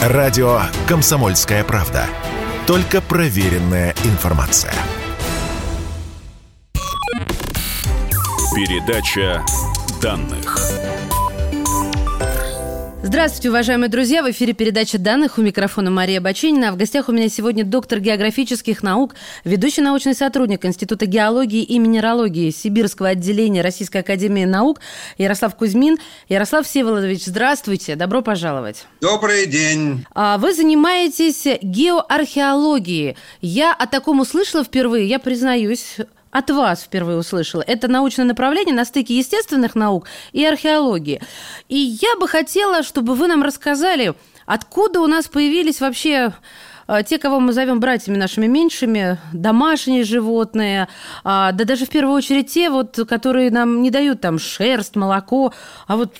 Радио «Комсомольская правда». Только проверенная информация. Передача данных. Здравствуйте, уважаемые друзья! В эфире передача данных у микрофона Мария Бачинина. А в гостях у меня сегодня доктор географических наук, ведущий научный сотрудник Института геологии и минералогии Сибирского отделения Российской академии наук Ярослав Кузьмин. Ярослав Всеволодович, здравствуйте! Добро пожаловать! Добрый день! А вы занимаетесь геоархеологией. Я о таком услышала впервые, я признаюсь, от вас впервые услышала. Это научное направление на стыке естественных наук и археологии. И я бы хотела, чтобы вы нам рассказали, откуда у нас появились вообще э, те, кого мы зовем братьями нашими меньшими, домашние животные, а, да даже в первую очередь те, вот, которые нам не дают там шерсть, молоко, а вот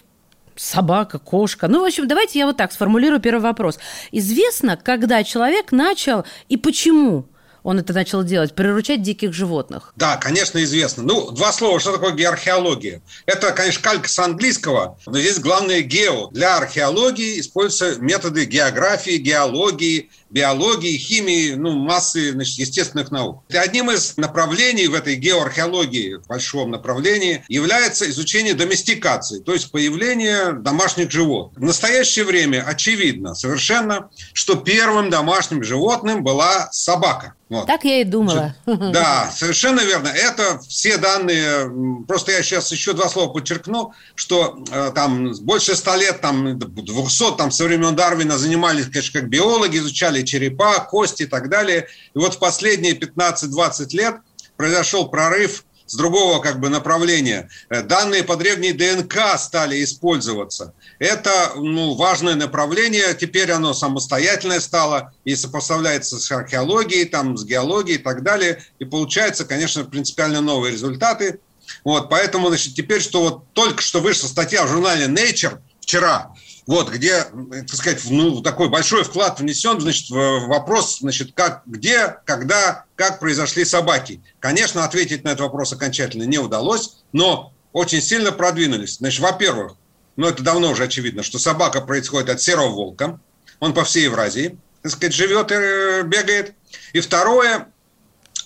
собака, кошка. Ну, в общем, давайте я вот так сформулирую первый вопрос. Известно, когда человек начал и почему он это начал делать, приручать диких животных? Да, конечно, известно. Ну, два слова, что такое геоархеология? Это, конечно, калька с английского, но здесь главное гео. Для археологии используются методы географии, геологии, биологии, химии, ну, массы значит, естественных наук. И одним из направлений в этой геоархеологии, в большом направлении, является изучение доместикации, то есть появление домашних животных. В настоящее время очевидно совершенно, что первым домашним животным была собака. Вот. Так я и думала. Да, совершенно верно. Это все данные. Просто я сейчас еще два слова подчеркну, что э, там больше ста лет, там 200, там со времен Дарвина занимались, конечно, как биологи, изучали черепа, кости и так далее. И вот в последние 15-20 лет произошел прорыв с другого как бы направления. Э, данные по древней ДНК стали использоваться. Это ну, важное направление. Теперь оно самостоятельное стало и сопоставляется с археологией, там, с геологией и так далее. И получается, конечно, принципиально новые результаты. Вот, поэтому, значит, теперь, что вот только что вышла статья в журнале Nature вчера, вот, где, так сказать, ну, такой большой вклад внесен, значит, в вопрос, значит, как, где, когда, как произошли собаки. Конечно, ответить на этот вопрос окончательно не удалось, но очень сильно продвинулись. Значит, во-первых, ну, это давно уже очевидно, что собака происходит от серого волка, он по всей Евразии, так сказать, живет и э, бегает. И второе,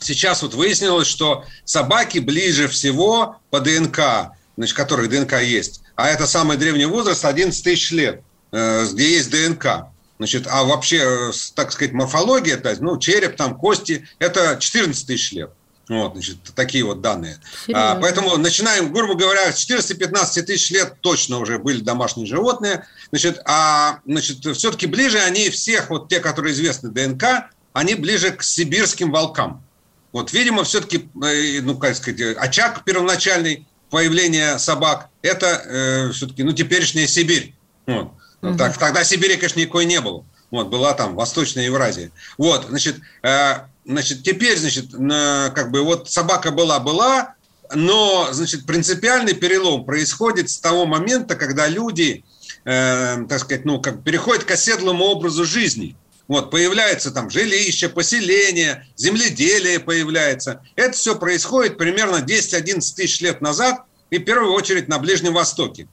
сейчас вот выяснилось, что собаки ближе всего по ДНК, значит, которых ДНК есть, а это самый древний возраст 11 тысяч лет, э, где есть ДНК. Значит, а вообще, э, так сказать, морфология, то есть, ну, череп, там, кости, это 14 тысяч лет. Вот, значит, такие вот данные. А, поэтому начинаем, грубо говоря, с 14-15 тысяч лет точно уже были домашние животные. Значит, а значит, все-таки ближе они всех, вот те, которые известны ДНК, они ближе к сибирским волкам. Вот, видимо, все-таки, э, ну, как сказать, очаг первоначальный появления собак, это э, все-таки, ну, теперешняя Сибирь. Вот. Угу. Так, тогда Сибири, конечно, никакой не было. Вот, была там Восточная Евразия. Вот, значит, э, значит теперь, значит, э, как бы вот собака была-была, но, значит, принципиальный перелом происходит с того момента, когда люди, э, так сказать, ну, как переходят к оседлому образу жизни. Вот, появляется там жилище, поселение, земледелие появляется. Это все происходит примерно 10-11 тысяч лет назад, и в первую очередь на Ближнем Востоке.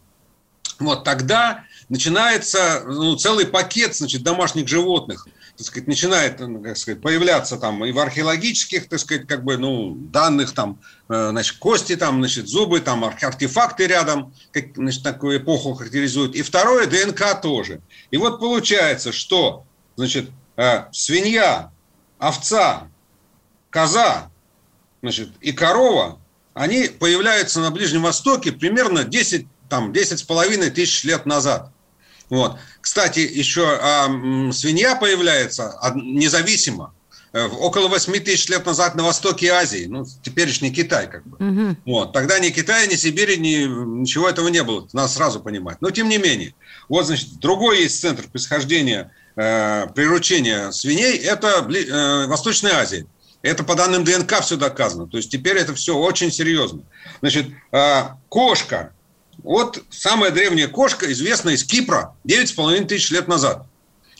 Вот тогда начинается ну, целый пакет значит, домашних животных, так сказать, начинает ну, как сказать, появляться там и в археологических, так сказать, как бы, ну, данных, там, э, значит, кости, там, значит, зубы, там, артефакты рядом, как, значит, такую эпоху характеризуют. И второе, ДНК тоже. И вот получается, что значит, э, свинья, овца, коза, значит, и корова, они появляются на Ближнем Востоке примерно 10, там, 10 с половиной тысяч лет назад. Вот. Кстати, еще э, свинья появляется независимо. Э, около 8 тысяч лет назад на востоке Азии, ну, теперешний Китай, как бы. Угу. Вот. Тогда ни Китая, ни Сибири, ни, ничего этого не было, надо сразу понимать. Но тем не менее. Вот, значит, другой есть центр происхождения э, приручения свиней, это э, Восточная Азия. Это по данным ДНК все доказано. То есть теперь это все очень серьезно. Значит, э, кошка. Вот самая древняя кошка, известная из Кипра, 9,5 тысяч лет назад.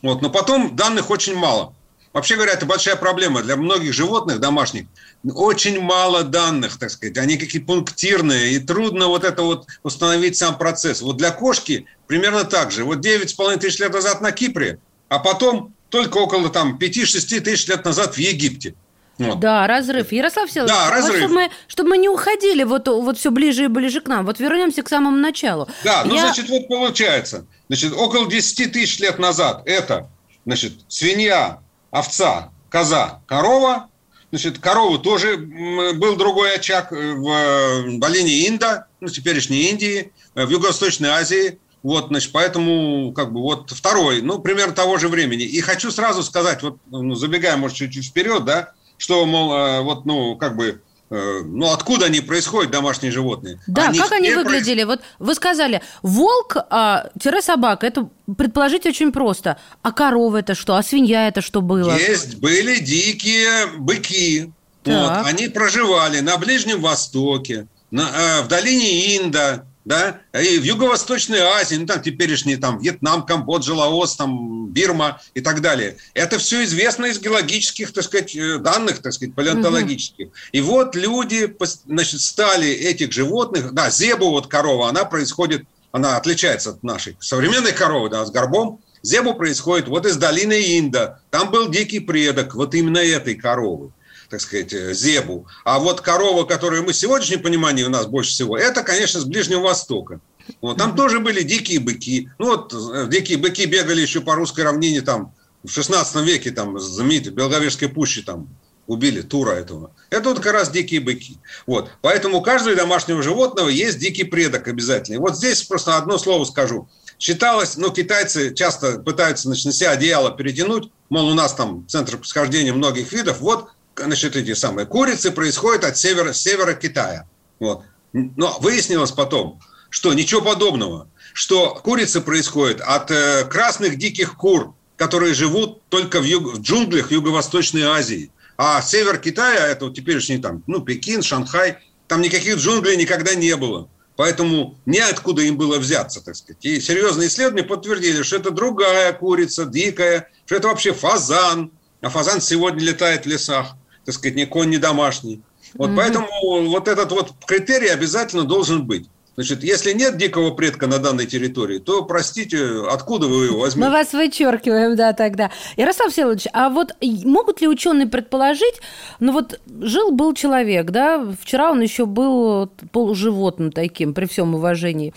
Вот, но потом данных очень мало. Вообще говоря, это большая проблема для многих животных домашних. Очень мало данных, так сказать. Они какие пунктирные, и трудно вот это вот установить сам процесс. Вот для кошки примерно так же. Вот 9,5 тысяч лет назад на Кипре а потом только около там 5-6 тысяч лет назад в Египте. Вот. Да, разрыв. Ярослав Всеволодович, да, разрыв. Вот, чтобы, мы, чтобы мы не уходили вот, вот все ближе и ближе к нам, вот вернемся к самому началу. Да, ну, Я... значит, вот получается, значит, около 10 тысяч лет назад это, значит, свинья, овца, коза, корова, значит, коровы тоже был другой очаг в долине Инда, ну, теперешней Индии, в Юго-Восточной Азии, вот, значит, поэтому, как бы, вот второй, ну, примерно того же времени. И хочу сразу сказать, вот, ну, забегая, может, чуть-чуть вперед, да, что, мол, э, вот, ну, как бы, э, ну, откуда они происходят, домашние животные? Да, они как они выглядели? Проис... Вот вы сказали, волк, а, это предположить очень просто. А корова это что? А свинья это что было? Есть, были дикие быки. Вот, они проживали на Ближнем Востоке, на, э, в долине Инда, да, и в Юго-Восточной Азии, ну, там теперешний там Вьетнам, Камбоджа, Лаос, там Бирма и так далее. Это все известно из геологических, так сказать, э, данных, так сказать, палеонтологических. Угу. И вот люди, значит, стали этих животных, да, зебу, вот корова, она происходит, она отличается от нашей современной коровы, да, с горбом. Зебу происходит вот из долины Инда. Там был дикий предок вот именно этой коровы так сказать, э, зебу. А вот корова, которую мы в сегодняшнем понимании у нас больше всего, это, конечно, с Ближнего Востока. Вот, там тоже были дикие быки. Ну вот э, дикие быки бегали еще по русской равнине там в 16 веке, там знаменитый Белговежской пущи там убили тура этого. Это вот как раз дикие быки. Вот. Поэтому у каждого домашнего животного есть дикий предок обязательно. И вот здесь просто одно слово скажу. Считалось, ну, китайцы часто пытаются значит, на себя одеяло перетянуть, мол, у нас там центр происхождения многих видов. Вот значит, эти самые курицы происходят от севера, севера Китая. Вот. Но выяснилось потом, что ничего подобного, что курицы происходят от э, красных диких кур, которые живут только в, юг, в джунглях Юго-Восточной Азии. А север Китая, это вот теперешний там, ну, Пекин, Шанхай, там никаких джунглей никогда не было. Поэтому неоткуда им было взяться, так сказать. И серьезные исследования подтвердили, что это другая курица, дикая, что это вообще фазан. А фазан сегодня летает в лесах так сказать, ни конь, ни домашний. Вот mm-hmm. поэтому вот этот вот критерий обязательно должен быть. Значит, если нет дикого предка на данной территории, то, простите, откуда вы его возьмете? Мы вас вычеркиваем, да, тогда. Ярослав Всеволодович, а вот могут ли ученые предположить, ну вот жил-был человек, да, вчера он еще был полуживотным таким, при всем уважении.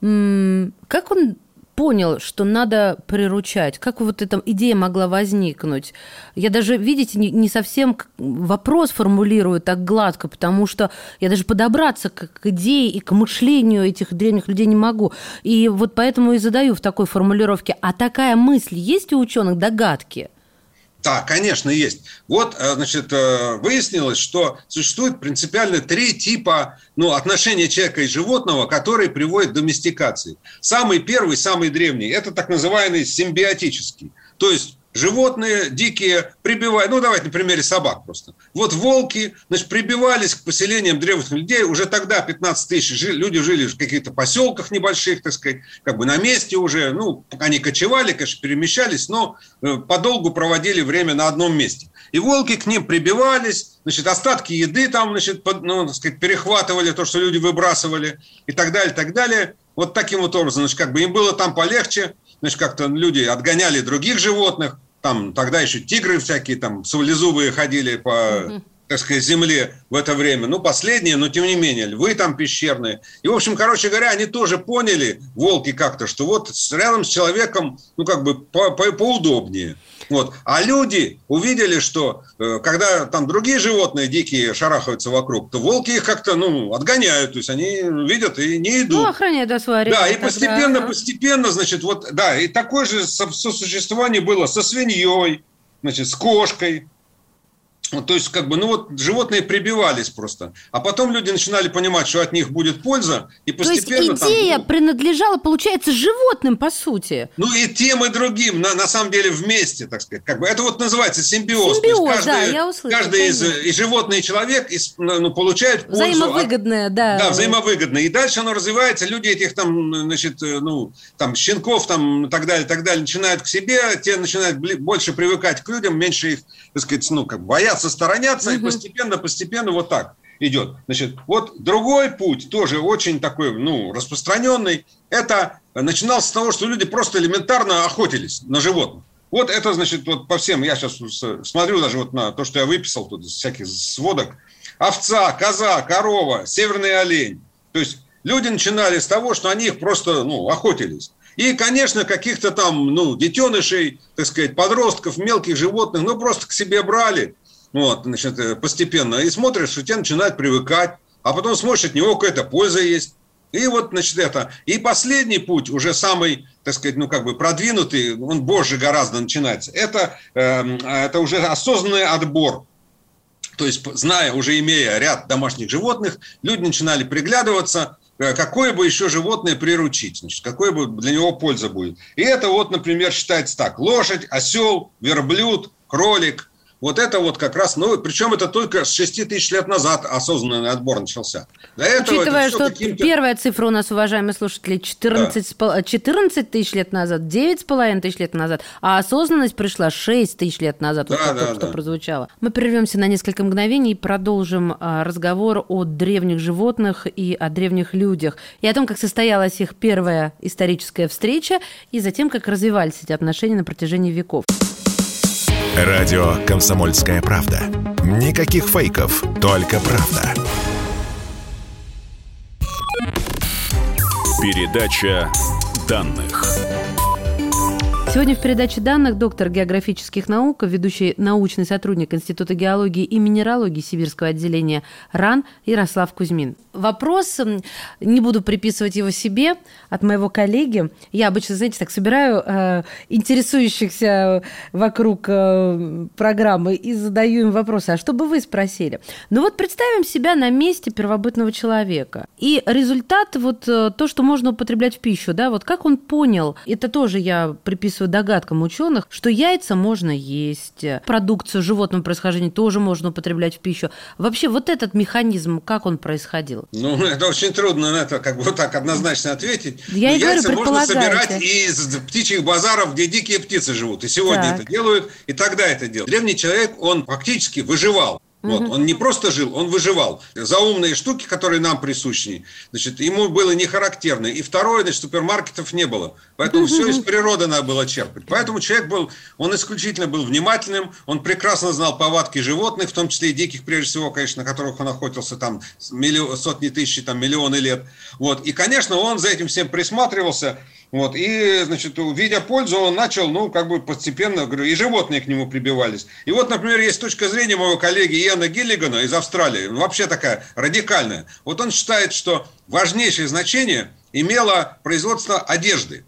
Как он понял, что надо приручать? Как вот эта идея могла возникнуть? Я даже, видите, не, не совсем вопрос формулирую так гладко, потому что я даже подобраться к, к идее и к мышлению этих древних людей не могу. И вот поэтому и задаю в такой формулировке. А такая мысль есть у ученых догадки? Да, конечно, есть. Вот, э, значит, э, выяснилось, что существует принципиально три типа ну, отношения человека и животного, которые приводят к доместикации. Самый первый, самый древний – это так называемый симбиотический. То есть животные дикие прибивают, ну давайте на примере собак просто. Вот волки, значит, прибивались к поселениям древних людей, уже тогда 15 тысяч жили, люди жили в каких-то поселках небольших, так сказать, как бы на месте уже, ну, они кочевали, конечно, перемещались, но э, подолгу проводили время на одном месте. И волки к ним прибивались, значит, остатки еды там, значит, под, ну, так сказать, перехватывали то, что люди выбрасывали и так далее, так далее. Вот таким вот образом, значит, как бы им было там полегче, значит, как-то люди отгоняли других животных, там тогда еще тигры всякие, там, саблезубые ходили по, так сказать, земле в это время. Ну, последние, но тем не менее, львы там пещерные. И, в общем, короче говоря, они тоже поняли, волки как-то, что вот рядом с человеком, ну, как бы по -по поудобнее. Вот. А люди увидели, что э, когда там другие животные дикие шарахаются вокруг, то волки их как-то, ну, отгоняют, то есть они видят и не идут. Ну, охраняют да, свою Да, и постепенно, тогда. постепенно, значит, вот, да, и такое же сосуществование было со свиньей, значит, с кошкой, то есть, как бы, ну вот животные прибивались просто. А потом люди начинали понимать, что от них будет польза, и постепенно... То есть идея там, ну, принадлежала, получается, животным, по сути. Ну и тем, и другим, на, на самом деле, вместе, так сказать. Как бы, это вот называется симбиоз. Симбиоз, каждый, да, я услышала. Каждый из, и животное, и человек из, ну, ну, получает пользу. Взаимовыгодное, от, да. Да, взаимовыгодное. И дальше оно развивается, люди этих там, значит, ну, там, щенков там и так далее, так далее, начинают к себе, те начинают больше привыкать к людям, меньше их, так сказать, ну, как боятся боятся, сторонятся, угу. и постепенно, постепенно вот так идет. Значит, вот другой путь, тоже очень такой, ну, распространенный, это начинался с того, что люди просто элементарно охотились на животных. Вот это, значит, вот по всем, я сейчас смотрю даже вот на то, что я выписал тут из всяких сводок. Овца, коза, корова, северный олень. То есть люди начинали с того, что они их просто, ну, охотились. И, конечно, каких-то там, ну, детенышей, так сказать, подростков, мелких животных, ну, просто к себе брали, вот, значит, э, постепенно. И смотришь, что тебе начинает привыкать, а потом смотришь, от него какая-то польза есть. И вот, значит, это. И последний путь, уже самый, так сказать, ну, как бы продвинутый, он позже гораздо начинается. Это, э, это уже осознанный отбор. То есть, зная, уже имея ряд домашних животных, люди начинали приглядываться, э, какое бы еще животное приручить, значит, какой бы для него польза будет. И это вот, например, считается так. Лошадь, осел, верблюд, кролик, вот это вот как раз, ну, причем это только с 6 тысяч лет назад осознанный отбор начался. До этого Учитывая, что первая цифра у нас, уважаемые слушатели, 14, да. 14 тысяч лет назад, 9,5 тысяч лет назад, а осознанность пришла 6 тысяч лет назад, да, вот да, только да. что прозвучало. Мы прервемся на несколько мгновений и продолжим а, разговор о древних животных и о древних людях, и о том, как состоялась их первая историческая встреча, и затем, как развивались эти отношения на протяжении веков. Радио «Комсомольская правда». Никаких фейков, только правда. Передача данных. Сегодня в передаче данных доктор географических наук, ведущий научный сотрудник Института геологии и минералогии Сибирского отделения РАН Ярослав Кузьмин. Вопрос, не буду приписывать его себе, от моего коллеги. Я обычно, знаете, так собираю э, интересующихся вокруг э, программы и задаю им вопросы. А что бы вы спросили? Ну вот представим себя на месте первобытного человека. И результат, вот э, то, что можно употреблять в пищу, да, вот как он понял, это тоже я приписываю соответствует догадкам ученых, что яйца можно есть, продукцию животного происхождения тоже можно употреблять в пищу. Вообще вот этот механизм, как он происходил? Ну, это очень трудно на это как бы вот так однозначно ответить. Я Но и яйца говорю, можно собирать из птичьих базаров, где дикие птицы живут. И сегодня так. это делают, и тогда это делают. Древний человек, он фактически выживал. Вот. Он не просто жил, он выживал. За умные штуки, которые нам присущи, значит, ему было не характерно. И второе, значит, супермаркетов не было. Поэтому все из природы надо было черпать. Поэтому человек был, он исключительно был внимательным, он прекрасно знал повадки животных, в том числе и диких, прежде всего, конечно, на которых он охотился там миллион, сотни тысяч, там миллионы лет. Вот. И, конечно, он за этим всем присматривался. Вот, и, значит, видя пользу, он начал, ну, как бы постепенно, говорю, и животные к нему прибивались. И вот, например, есть точка зрения моего коллеги Иэна Гиллигана из Австралии, вообще такая радикальная. Вот он считает, что важнейшее значение имело производство одежды.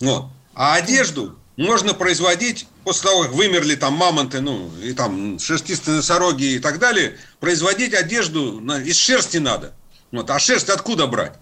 Вот. А одежду можно производить после того, как вымерли там мамонты, ну, и там шерстистые носороги и так далее, производить одежду из шерсти надо. Вот. А шерсть откуда брать?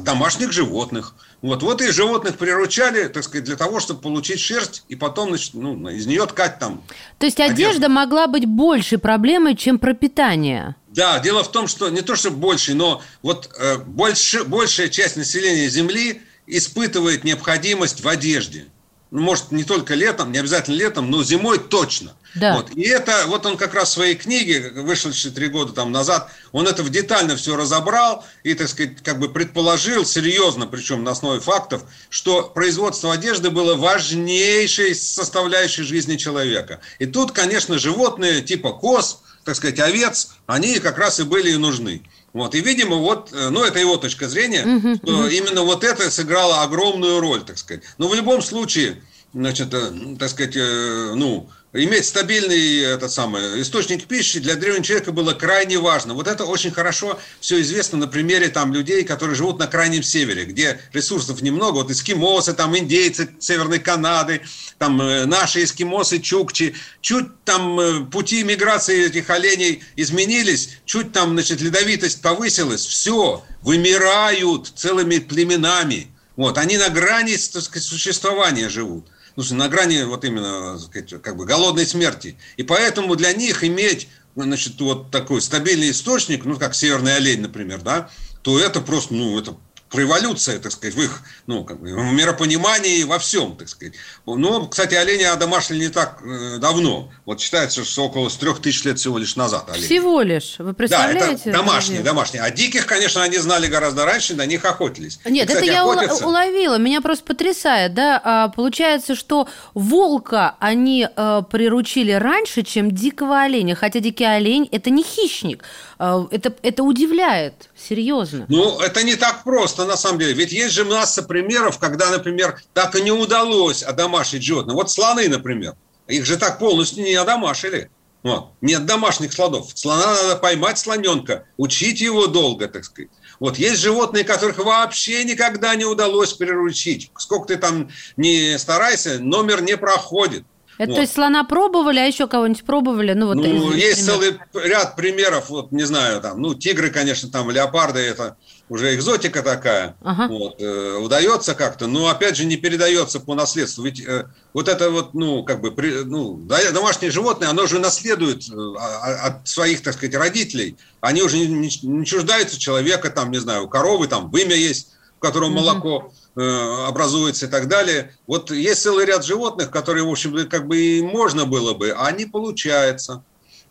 Домашних животных. Вот, вот и животных приручали, так сказать, для того, чтобы получить шерсть и потом значит, ну, из нее ткать там. То есть одежда одежду. могла быть большей проблемой, чем пропитание? Да, дело в том, что не то, что больше, но вот э, больше, большая часть населения Земли испытывает необходимость в одежде. Может, не только летом, не обязательно летом, но зимой точно. Да. Вот. И это, вот он как раз в своей книге, вышедшей три года там назад, он это в детально все разобрал и, так сказать, как бы предположил серьезно, причем на основе фактов, что производство одежды было важнейшей составляющей жизни человека. И тут, конечно, животные типа коз, так сказать, овец, они как раз и были и нужны. Вот, и, видимо, вот, э, ну, это его точка зрения, uh-huh, что именно вот это сыграло огромную роль, так сказать. Но в любом случае, значит, э, так сказать, э, ну, иметь стабильный этот самый, источник пищи для древнего человека было крайне важно. Вот это очень хорошо все известно на примере там, людей, которые живут на крайнем севере, где ресурсов немного. Вот эскимосы, там индейцы Северной Канады, там э, наши эскимосы, чукчи. Чуть там пути миграции этих оленей изменились, чуть там значит, ледовитость повысилась, все, вымирают целыми племенами. Вот, они на грани сказать, существования живут ну, на грани вот именно как бы голодной смерти. И поэтому для них иметь значит, вот такой стабильный источник, ну, как северный олень, например, да, то это просто, ну, это революция, так сказать, в их ну, как бы, миропонимании во всем, так сказать. Ну, кстати, олени одомашнили не так э, давно. Вот считается, что около трех тысяч лет всего лишь назад. Олени. Всего лишь? Вы представляете? Да, это домашние, домашние. А диких, конечно, они знали гораздо раньше, на них охотились. Нет, кстати, это я охотятся... уловила. Меня просто потрясает, да. А, получается, что волка они а, приручили раньше, чем дикого оленя. Хотя дикий олень – это не хищник. А, это, это удивляет, серьезно. Ну, это не так просто, на самом деле. Ведь есть же масса примеров, когда, например, так и не удалось одомашить животное. Вот слоны, например. Их же так полностью не одомашили. Вот. Нет домашних слонов. Слона надо поймать, слоненка, учить его долго, так сказать. Вот есть животные, которых вообще никогда не удалось приручить. Сколько ты там не старайся, номер не проходит. Это вот. то есть слона пробовали, а еще кого-нибудь пробовали? Ну, вот ну есть пример. целый ряд примеров, вот не знаю, там, ну, тигры, конечно, там, леопарды, это уже экзотика такая, ага. вот, э, удается как-то, но опять же не передается по наследству. Ведь э, вот это вот, ну, как бы, при, ну, домашнее животное, оно же наследует э, от своих, так сказать, родителей. Они уже не, не, не чуждаются человека, там, не знаю, у коровы там вымя есть, котором угу. молоко э, образуется и так далее. Вот есть целый ряд животных, которые, в общем, как бы и можно было бы, а не получается.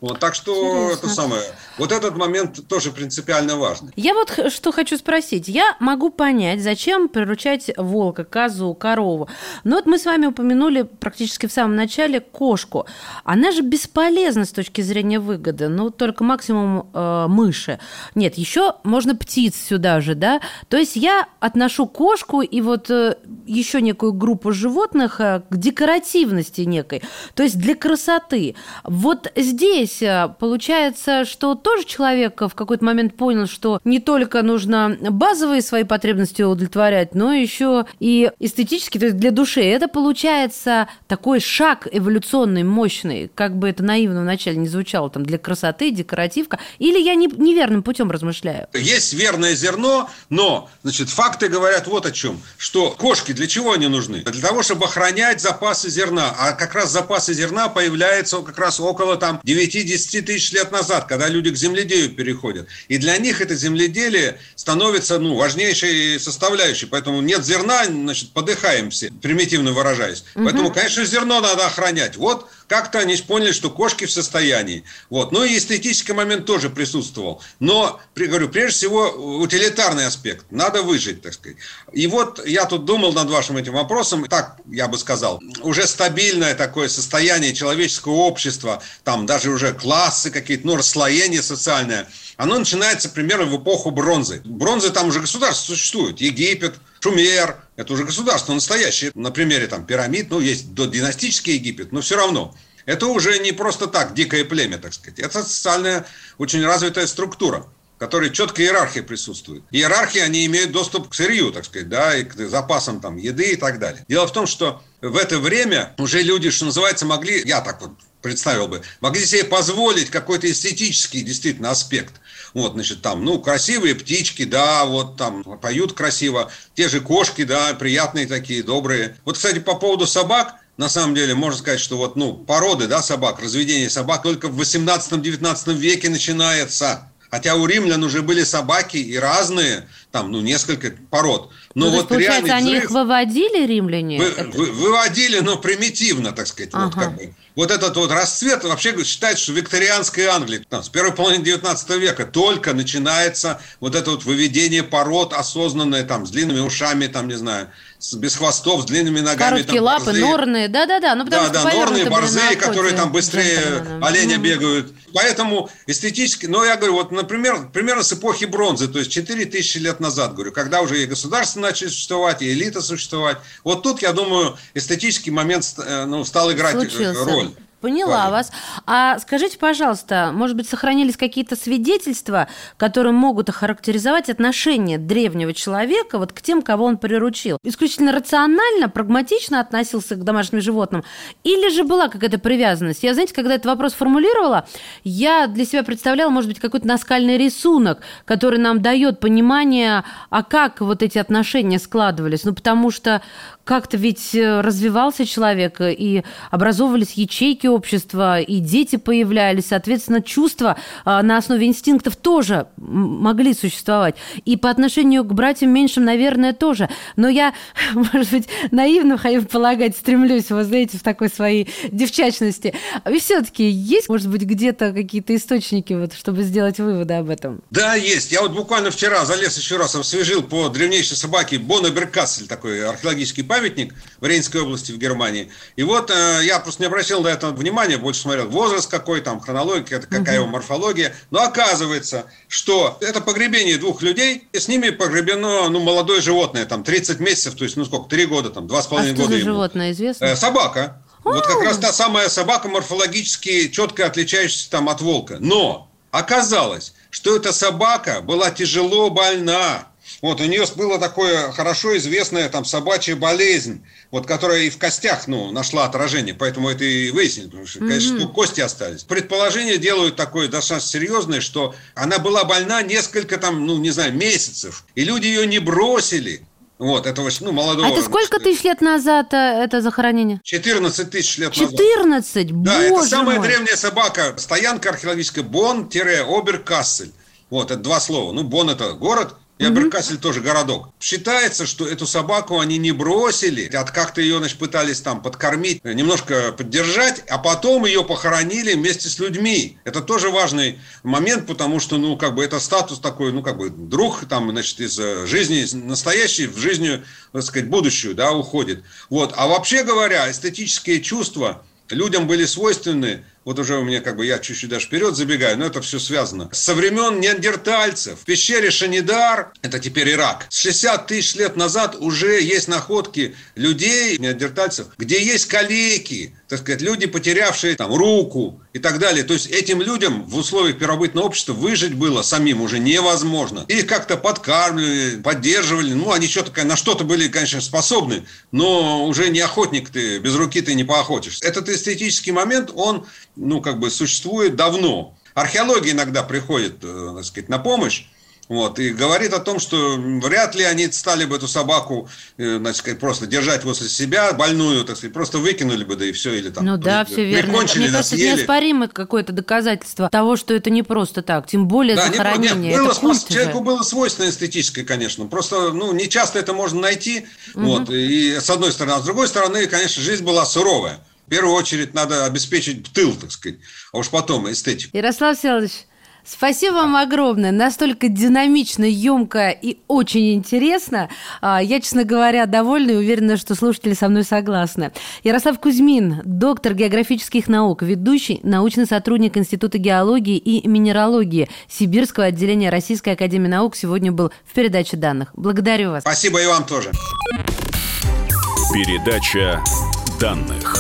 Вот, так что Интересно. это самое. Вот этот момент тоже принципиально важный. Я вот что хочу спросить. Я могу понять, зачем приручать волка, козу, корову. Но вот мы с вами упомянули практически в самом начале кошку. Она же бесполезна с точки зрения выгоды. Ну, только максимум э, мыши. Нет, еще можно птиц сюда же, да? То есть я отношу кошку и вот э, еще некую группу животных э, к декоративности некой. То есть для красоты. Вот здесь здесь э, получается, что тоже человек в какой-то момент понял, что не только нужно базовые свои потребности удовлетворять, но еще и эстетически, то есть для души. Это получается такой шаг эволюционный, мощный, как бы это наивно вначале не звучало, там, для красоты, декоративка. Или я не, неверным путем размышляю? Есть верное зерно, но, значит, факты говорят вот о чем, что кошки для чего они нужны? Для того, чтобы охранять запасы зерна. А как раз запасы зерна появляются как раз около там 9 5-10 тысяч лет назад, когда люди к земледелию переходят. И для них это земледелие становится ну, важнейшей составляющей. Поэтому нет зерна, значит, подыхаем все, примитивно выражаясь. Угу. Поэтому, конечно, зерно надо охранять. Вот как-то они поняли, что кошки в состоянии. Вот. Ну и эстетический момент тоже присутствовал. Но, говорю, прежде всего, утилитарный аспект. Надо выжить, так сказать. И вот я тут думал над вашим этим вопросом, так я бы сказал, уже стабильное такое состояние человеческого общества, там даже уже классы какие-то, ну, расслоение социальное, оно начинается примерно в эпоху бронзы. Бронзы там уже государство существует. Египет, Шумер, это уже государство настоящее. На примере там пирамид, ну, есть династический Египет, но все равно. Это уже не просто так, дикое племя, так сказать. Это социальная, очень развитая структура в которой четкая иерархия присутствует. Иерархии, они имеют доступ к сырью, так сказать, да, и к запасам там еды и так далее. Дело в том, что в это время уже люди, что называется, могли, я так вот представил бы, могли себе позволить какой-то эстетический действительно аспект. Вот, значит, там, ну, красивые птички, да, вот там поют красиво. Те же кошки, да, приятные такие, добрые. Вот, кстати, по поводу собак, на самом деле, можно сказать, что вот, ну, породы, да, собак, разведение собак только в 18-19 веке начинается. Хотя у римлян уже были собаки и разные, там, ну, несколько пород. Но ну, вот есть, получается, они взрыв... их выводили, римляне? Вы, вы, выводили, но примитивно, так сказать. Ага. Вот, как бы. вот этот вот расцвет, вообще считается, что викторианская Англия, там, с первой половины 19 века только начинается вот это вот выведение пород осознанное, там, с длинными ушами, там, не знаю, без хвостов, с длинными ногами. Короткие там, лапы, борзые. норные, да-да-да. Ну, да, да, норные, борзые, которые там быстрее оленя бегают. Поэтому эстетически, ну, я говорю, вот, например, примерно с эпохи бронзы, то есть 4000 лет назад, говорю, когда уже и государство начали существовать, и элита существовать. Вот тут, я думаю, эстетический момент э, ну, стал играть э, Случился. роль. Поняла вас. А скажите, пожалуйста, может быть, сохранились какие-то свидетельства, которые могут охарактеризовать отношение древнего человека вот к тем, кого он приручил? Исключительно рационально, прагматично относился к домашним животным? Или же была какая-то привязанность? Я, знаете, когда этот вопрос формулировала, я для себя представляла, может быть, какой-то наскальный рисунок, который нам дает понимание, а как вот эти отношения складывались. Ну, потому что как-то ведь э, развивался человек, и образовывались ячейки общества, и дети появлялись, соответственно, чувства а, на основе инстинктов тоже могли существовать. И по отношению к братьям меньшим, наверное, тоже. Но я, может быть, наивно, полагать, стремлюсь, вы знаете, в такой своей девчачности. И все-таки есть, может быть, где-то какие-то источники, вот, чтобы сделать выводы об этом? Да, есть. Я вот буквально вчера залез еще раз, освежил по древнейшей собаке Боннеберкассель, такой археологический памятник в Рейнской области в Германии. И вот э, я просто не обращал на это внимания, больше смотрел возраст какой там, хронология, какая его морфология. Но оказывается, что это погребение двух людей, и с ними погребено ну, молодое животное, там 30 месяцев, то есть, ну сколько, 3 года, там, 2,5 а года. что за ему. животное известно? Э, собака. Вот как раз та самая собака морфологически четко отличающаяся там от волка. Но оказалось, что эта собака была тяжело больна. Вот, у нее было такое хорошо известная там собачья болезнь, вот, которая и в костях, ну, нашла отражение, поэтому это и выяснили, потому что, конечно, mm-hmm. кости остались. Предположение делают такое достаточно серьезное, что она была больна несколько там, ну, не знаю, месяцев, и люди ее не бросили, вот, этого, ну, молодого... А это сколько тысяч лет назад э, это захоронение? 14 тысяч лет 14? назад. 14? Да, это самая мой. древняя собака. Стоянка археологическая Бон-Оберкассель. Вот, это два слова. Ну, Бон – это город, и Аберкасель тоже городок. Считается, что эту собаку они не бросили, от как-то ее, значит, пытались там подкормить, немножко поддержать, а потом ее похоронили вместе с людьми. Это тоже важный момент, потому что, ну, как бы это статус такой, ну, как бы друг, там, значит, из э, жизни настоящей в жизнь, так сказать, будущую, да, уходит. Вот. А вообще говоря, эстетические чувства людям были свойственны вот уже у меня как бы я чуть-чуть даже вперед забегаю, но это все связано. Со времен неандертальцев в пещере Шанидар, это теперь Ирак, с 60 тысяч лет назад уже есть находки людей, неандертальцев, где есть калеки, так сказать, люди, потерявшие там руку и так далее. То есть этим людям в условиях первобытного общества выжить было самим уже невозможно. Их как-то подкармливали, поддерживали. Ну, они что-то, на что-то были, конечно, способны, но уже не охотник ты, без руки ты не поохотишься. Этот эстетический момент, он ну, как бы существует давно. Археология иногда приходит, э, так сказать, на помощь. Вот, и говорит о том, что вряд ли они стали бы эту собаку, э, значит, сказать, просто держать возле себя, больную, так сказать, просто выкинули бы, да и все, или там... Ну да, все верно. Мне кажется, это неоспоримое какое-то доказательство того, что это не просто так, тем более да, захоронение, не, нет, было, это культ Человеку же. было свойственно эстетическое, конечно, просто, ну, не часто это можно найти, угу. вот, и с одной стороны, а с другой стороны, конечно, жизнь была суровая. В первую очередь надо обеспечить тыл, так сказать, а уж потом эстетику. Ярослав Селович, Спасибо вам огромное. Настолько динамично, емко и очень интересно. А, я, честно говоря, довольна и уверена, что слушатели со мной согласны. Ярослав Кузьмин, доктор географических наук, ведущий научный сотрудник Института геологии и минералогии Сибирского отделения Российской Академии Наук, сегодня был в передаче данных. Благодарю вас. Спасибо и вам тоже. Передача данных.